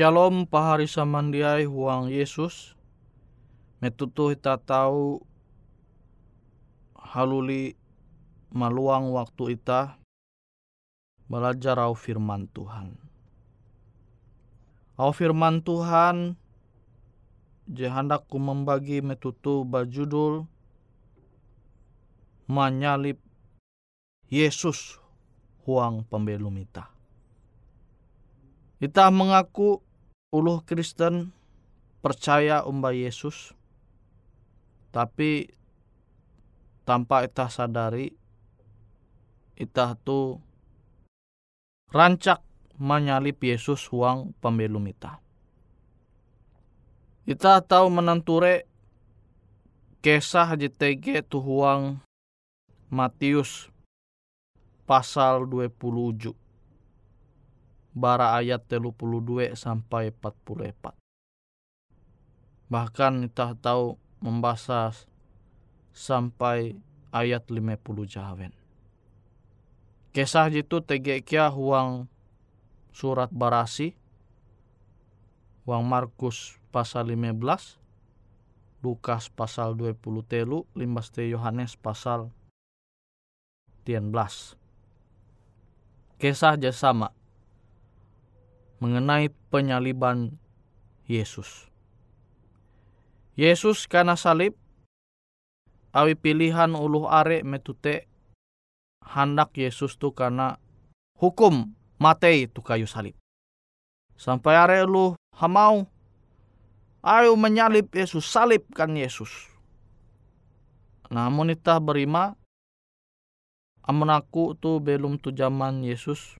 Shalom pahari samandiai huang Yesus. Metutu kita tahu haluli maluang waktu ita belajar au firman Tuhan. Au firman Tuhan je handakku membagi metutu bajudul menyalip Yesus huang pembelum ita. Kita mengaku uluh Kristen percaya umba Yesus, tapi tanpa kita sadari, kita tu rancak menyalip Yesus huang pembelum ita. Kita tahu menenture kisah JTG tu huang Matius pasal 27 bara ayat 32 sampai 44. Bahkan kita tahu membaca sampai ayat 50 jawen. Kisah itu tege kia huang surat barasi. Huang Markus pasal 15. Lukas pasal 20 telu. Limbas te Yohanes pasal 19. Kisah aja sama. Mengenai penyaliban Yesus. Yesus karena salib awi pilihan uluh are metute hendak Yesus tu karena hukum mati tu kayu salib. Sampai are lu hamau ayo menyalib Yesus, salibkan Yesus. Namun itah berima amun aku tu belum tu zaman Yesus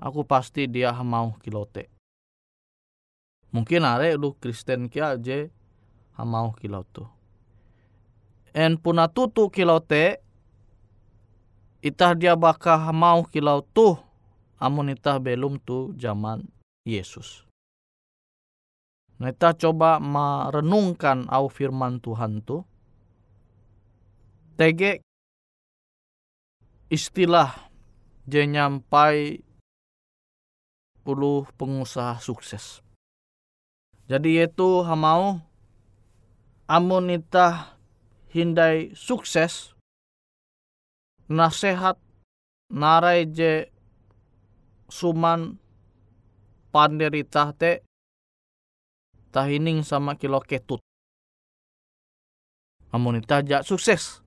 aku pasti dia hamau kilote. Mungkin are lu Kristen kia aja hamau kilote. En puna tutu kilote itah dia baka mau kilau tuh amun itah belum tu zaman Yesus. Kita coba merenungkan au firman Tuhan tu. Tege istilah je nyampai pengusaha sukses. Jadi itu hamau amun itah hindai sukses nasehat narai je suman panderita te tahining sama kilo ketut. Amonita ja sukses.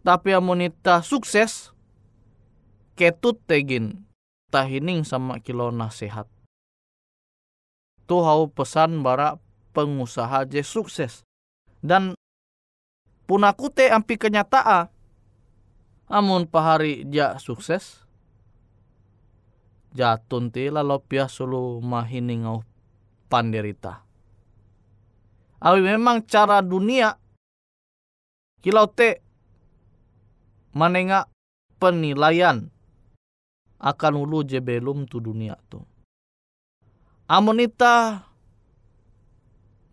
Tapi amonita sukses ketut tegin tahining sama kilo nasehat. Tuh hau pesan bara pengusaha je sukses. Dan punakute ampi kenyataan Amun pahari ja sukses. Jatun ti lalopia sulu mahini ngau panderita. Awi memang cara dunia kilau te manenga penilaian akan ulu je belum tu dunia tu. Amonita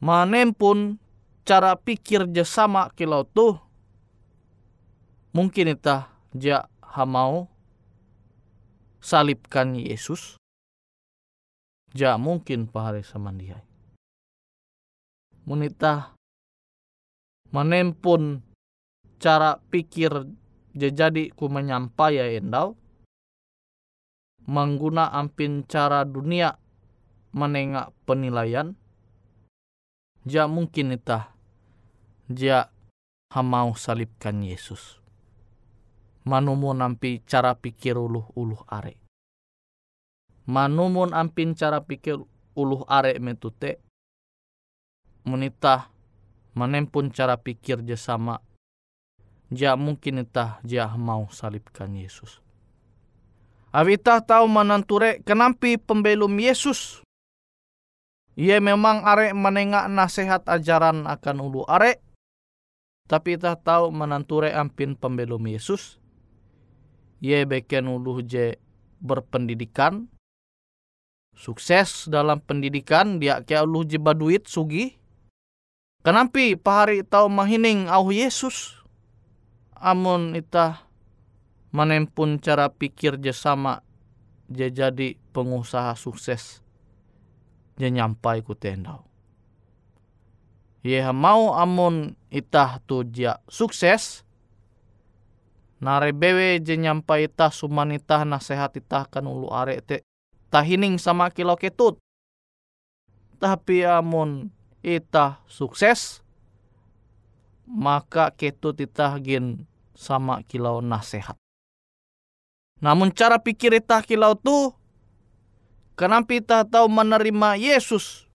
manempun cara pikir je sama kilau tu mungkin kita ja hamau salibkan Yesus ja mungkin pahari. Munita menempun cara pikir jadi ku menyampai ya endau mengguna ampin cara dunia menengak penilaian? Ja mungkin itah. Ja hamau salibkan Yesus. Manumun ampi cara pikir uluh uluh are. Manumun ampin cara pikir uluh are metute. Menitah menempun cara pikir je sama. Ja mungkin itah ja mau salibkan Yesus. Awitah tahu menanture kenampi pembelum Yesus. Ia memang are menengak nasihat ajaran akan ulu are. Tapi kita tahu menanture ampin pembelum Yesus ye beken uluh je berpendidikan sukses dalam pendidikan dia kia uluh je baduit sugi kenapa pahari tau mahining au Yesus amun itah menempun cara pikir je sama je jadi pengusaha sukses je nyampai ku tendau ye mau amun itah tu dia sukses bewe je nyampai ta sumanita nasehat itah kan ulu are te tahining sama kilo ketut. Tapi amun itah sukses maka ketut itah gin sama kilau nasehat. Namun cara pikir itah kilau tu kenapa itah tahu menerima Yesus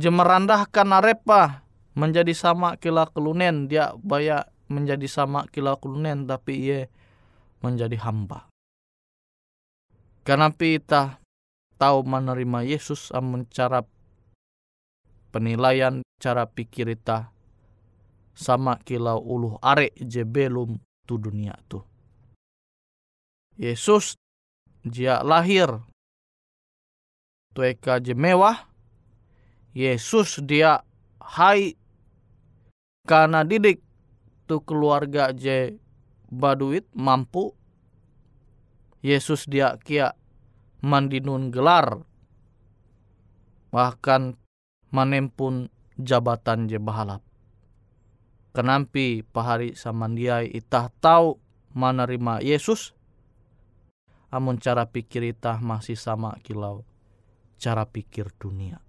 je merandahkan arepa menjadi sama kila kelunen dia baya menjadi sama kilau kulunen tapi ia menjadi hamba. Karena kita tahu menerima Yesus amun cara penilaian cara pikir kita sama kilau uluh are je belum tu dunia tu. Yesus dia lahir. Tueka je mewah. Yesus dia hai. Karena didik tu keluarga je baduit mampu. Yesus dia kia mandinun gelar. Bahkan manempun jabatan je bahalap. Kenampi pahari samandiai itah tahu menerima Yesus amun cara pikir itah masih sama kilau. Cara pikir dunia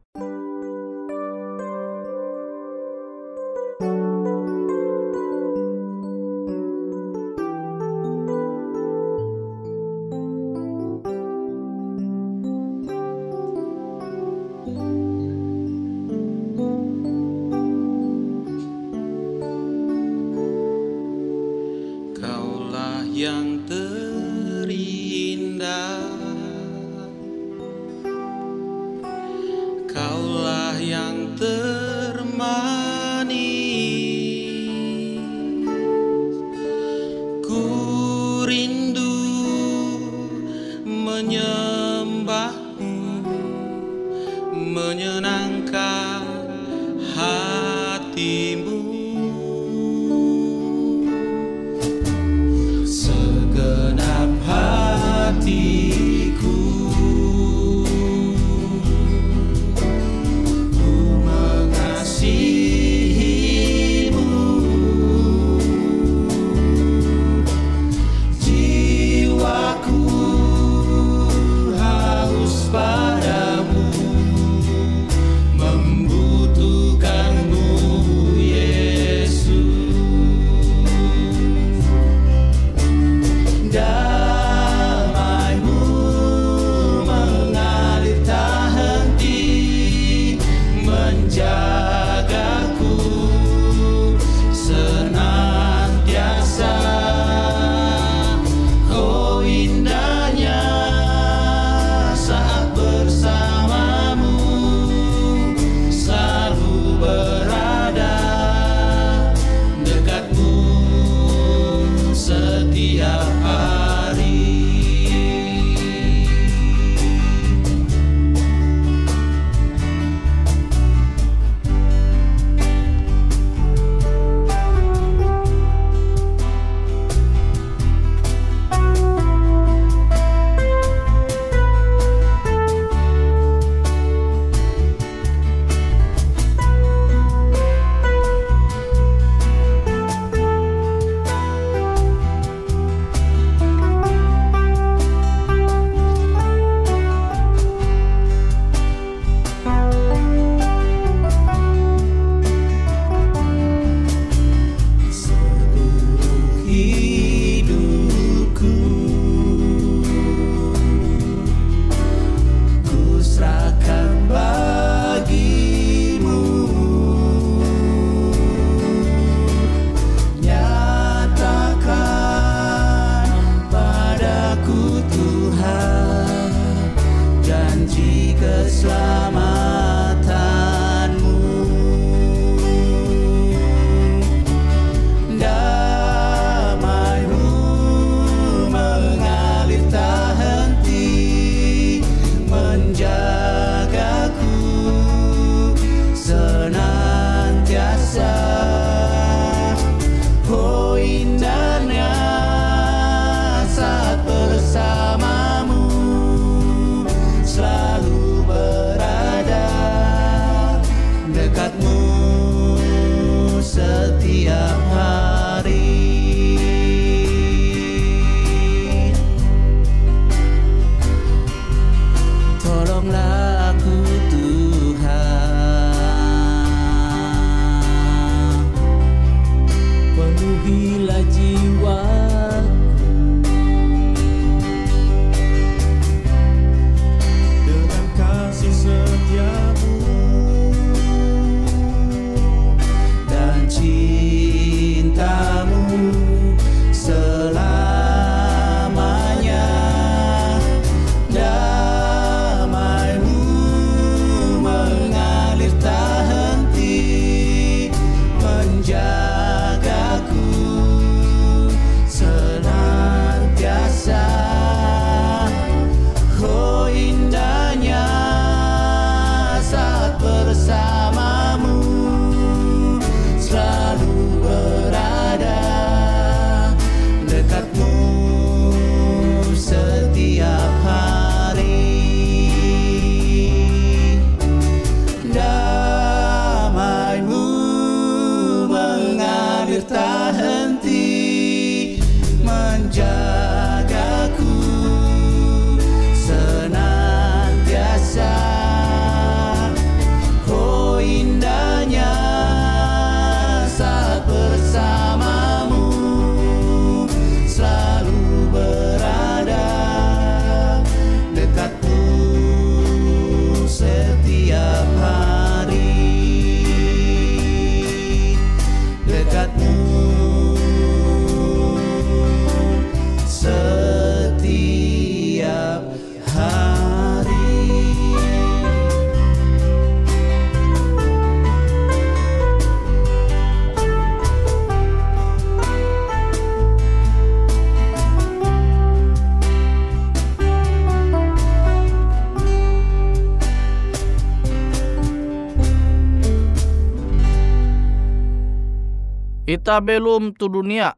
itah belum tu dunia.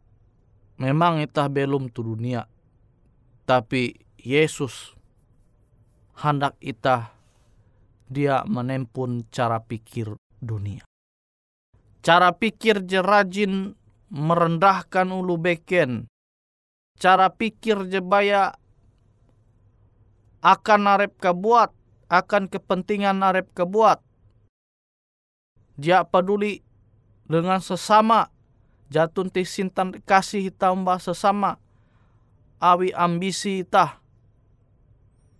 Memang itah belum tu dunia. Tapi Yesus hendak itah dia menempun cara pikir dunia. Cara pikir je rajin merendahkan ulu beken. Cara pikir je baya akan arep kebuat, akan kepentingan arep kebuat. Dia peduli dengan sesama, jatun ti sintan kasih tambah sesama, awi ambisi tah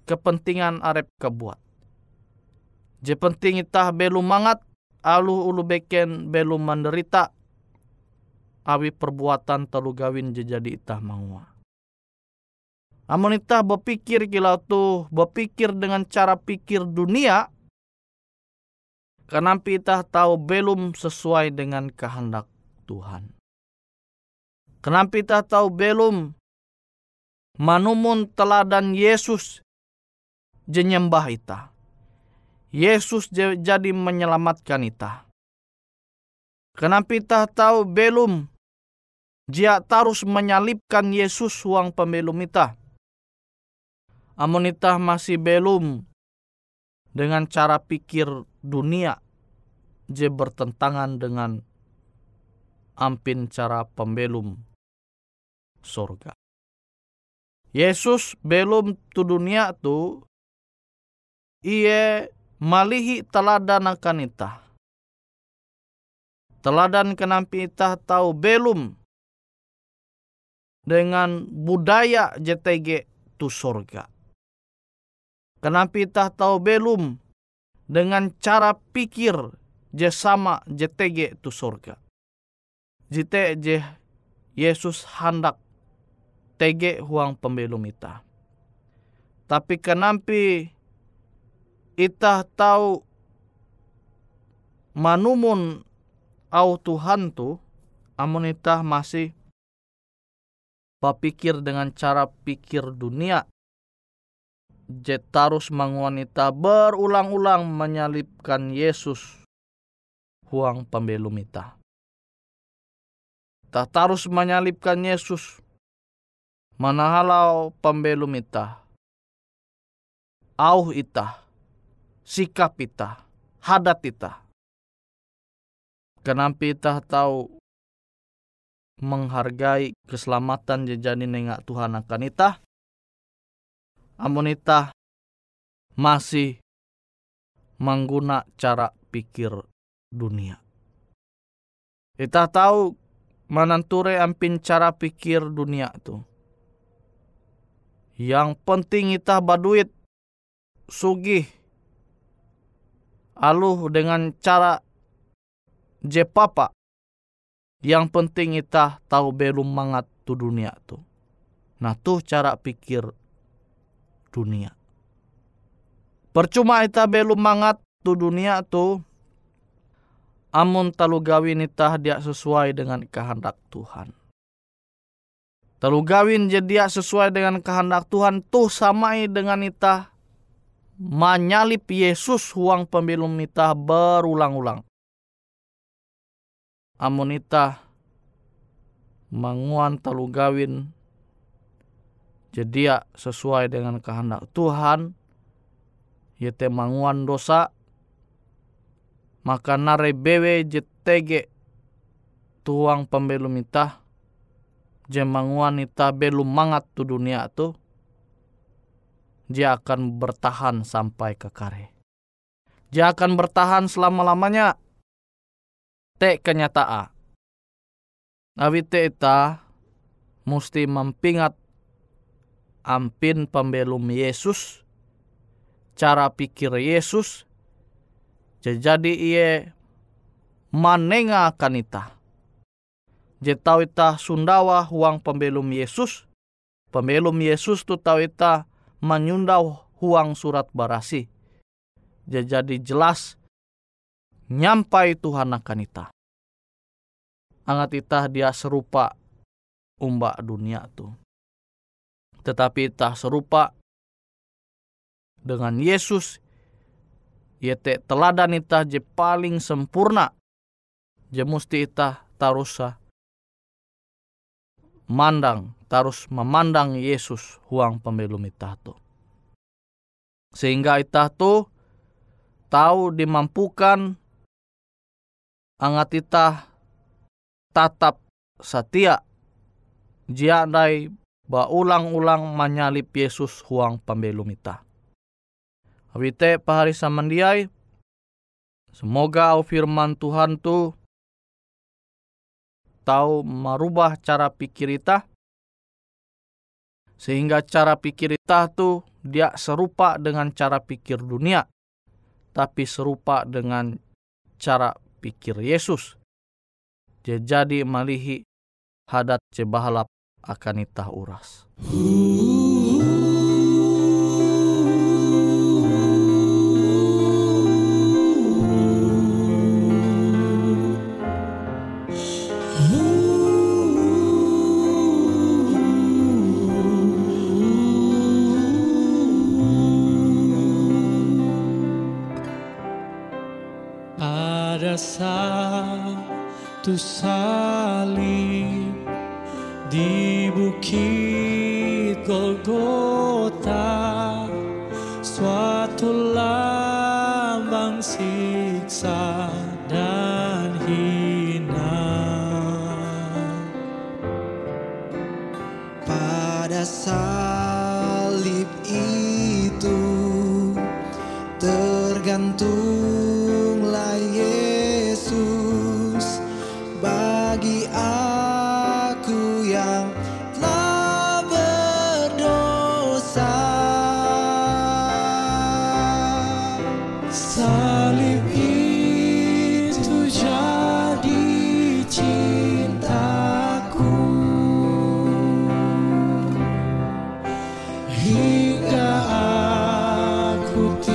kepentingan arep kebuat. Je penting itah belum mangat, alu ulu beken belum menderita, awi perbuatan telu gawin je jadi itah mangua. Amun itah berpikir kilau tu, berpikir dengan cara pikir dunia, kenapa itah tahu belum sesuai dengan kehendak Tuhan. Kenapa itah tahu belum manumun teladan Yesus jenyembah itah. Yesus jadi menyelamatkan itah. Kenapa itah tahu belum dia tarus menyalipkan Yesus uang pembelum itah amonita masih belum dengan cara pikir dunia je bertentangan dengan ampin cara pembelum sorga. Yesus belum tu dunia tu ia malihi teladan akan itah. Teladan kenampi itah tahu belum dengan budaya JTG tu sorga. Kenapa kita tahu belum dengan cara pikir je sama JTG tu surga. Jite je Yesus hendak tege huang pembelum ita. Tapi kenapa ita tahu manumun au Tuhan tu amun ita masih berpikir dengan cara pikir dunia Jetarus mangwanita berulang-ulang menyalipkan Yesus huang pembelum ita. Tak tarus menyalipkan Yesus. Manahalau pembelum ita. Auh ita. Sikap ita. Hadat ita. Kenapa ita tahu menghargai keselamatan jejani nengak Tuhan akan ita? amonita masih mengguna cara pikir dunia. Kita tahu menenture ampin cara pikir dunia itu. Yang penting kita baduit sugih aluh dengan cara jepapa. Yang penting kita tahu belum mangat tu dunia tu. Nah tuh cara pikir dunia. Percuma ita belum mangat tu dunia tu amun talu gawin ita dia sesuai dengan kehendak Tuhan. Talu gawin jadi sesuai dengan kehendak Tuhan tuh samai dengan ita menyalip Yesus huang pembelum ita berulang-ulang. Amun ita manguan talu gawin jadi sesuai dengan kehendak Tuhan, ya temanguan dosa, maka nare bewe jetege tuang pembelum ita, jemanguan ita belum mangat tu dunia tu, dia akan bertahan sampai ke kare. Dia akan bertahan selama-lamanya. Te kenyataan. Nabi te ita mesti mempingat ampin pembelum Yesus, cara pikir Yesus, jadi ia manenga kanita. Jetau ita sundawa huang pembelum Yesus, pembelum Yesus tu tau ita menyundau huang surat barasi. Jadi jelas nyampai Tuhan akan ita. Angat ita dia serupa umbak dunia tu tetapi tak serupa dengan Yesus yete teladan ita je paling sempurna je musti ita tarusa mandang tarus memandang Yesus huang pembelum itah tu. Sehingga itah tu tahu dimampukan angat itah tatap setia jiandai baulang-ulang menyalip Yesus huang pembelum itah. Awite pahari samandiai, semoga au firman Tuhan tu tahu merubah cara pikir kita sehingga cara pikir kita tu dia serupa dengan cara pikir dunia tapi serupa dengan cara pikir Yesus. Jadi malihi hadat cebahalap akan itah uras. Satu salib di bukit Golgota aku